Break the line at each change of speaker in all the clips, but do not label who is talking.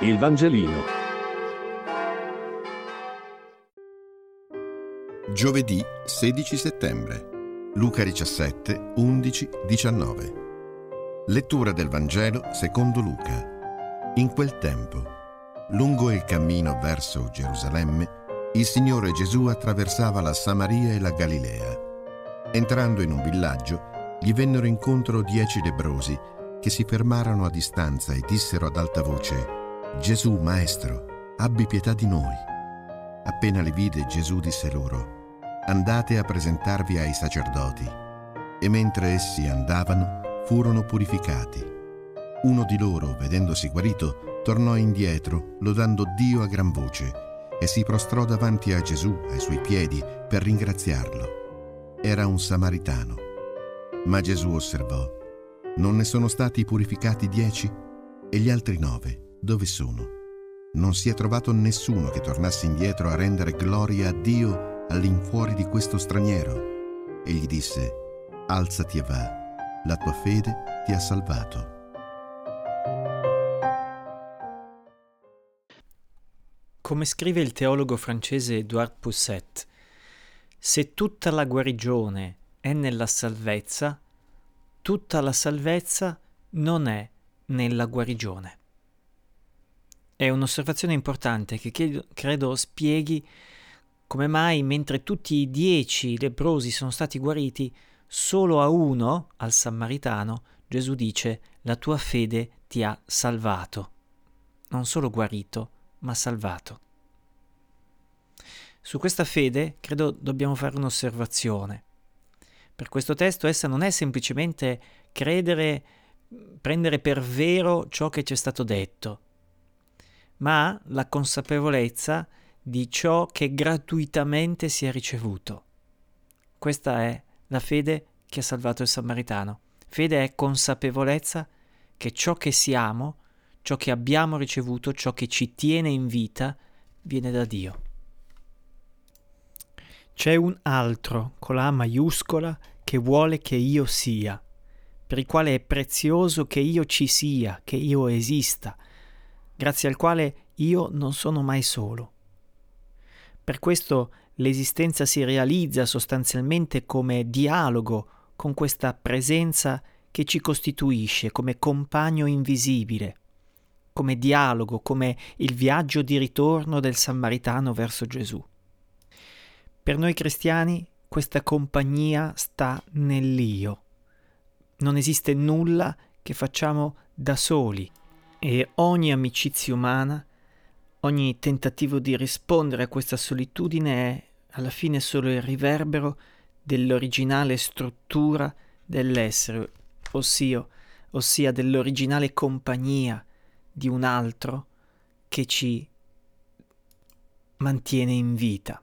Il Vangelino.
Giovedì 16 settembre. Luca 17, 11, 19. Lettura del Vangelo secondo Luca. In quel tempo, lungo il cammino verso Gerusalemme, il Signore Gesù attraversava la Samaria e la Galilea. Entrando in un villaggio, gli vennero incontro dieci lebrosi che si fermarono a distanza e dissero ad alta voce, Gesù, Maestro, abbi pietà di noi. Appena li vide, Gesù disse loro, andate a presentarvi ai sacerdoti. E mentre essi andavano, furono purificati. Uno di loro, vedendosi guarito, tornò indietro, lodando Dio a gran voce, e si prostrò davanti a Gesù ai suoi piedi per ringraziarlo. Era un samaritano. Ma Gesù osservò, non ne sono stati purificati dieci? E gli altri nove, dove sono? Non si è trovato nessuno che tornasse indietro a rendere gloria a Dio all'infuori di questo straniero. E gli disse, alzati e va, la tua fede ti ha salvato.
Come scrive il teologo francese Edouard Pousset, se tutta la guarigione è nella salvezza, tutta la salvezza non è nella guarigione. È un'osservazione importante che chiedo, credo spieghi come mai mentre tutti i dieci leprosi sono stati guariti, solo a uno, al Samaritano, Gesù dice la tua fede ti ha salvato. Non solo guarito, ma salvato. Su questa fede credo dobbiamo fare un'osservazione. Per questo testo essa non è semplicemente credere, prendere per vero ciò che ci è stato detto, ma la consapevolezza di ciò che gratuitamente si è ricevuto. Questa è la fede che ha salvato il Samaritano. Fede è consapevolezza che ciò che siamo, ciò che abbiamo ricevuto, ciò che ci tiene in vita, viene da Dio. C'è un altro con la maiuscola che vuole che io sia, per il quale è prezioso che io ci sia, che io esista, grazie al quale io non sono mai solo. Per questo l'esistenza si realizza sostanzialmente come dialogo con questa presenza che ci costituisce come compagno invisibile, come dialogo, come il viaggio di ritorno del Samaritano verso Gesù. Per noi cristiani questa compagnia sta nell'io. Non esiste nulla che facciamo da soli e ogni amicizia umana, ogni tentativo di rispondere a questa solitudine è alla fine solo il riverbero dell'originale struttura dell'essere, ossia, ossia dell'originale compagnia di un altro che ci mantiene in vita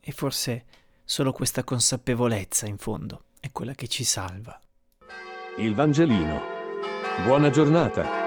e forse solo questa consapevolezza in fondo è quella che ci salva.
Il Vangelino. Buona giornata.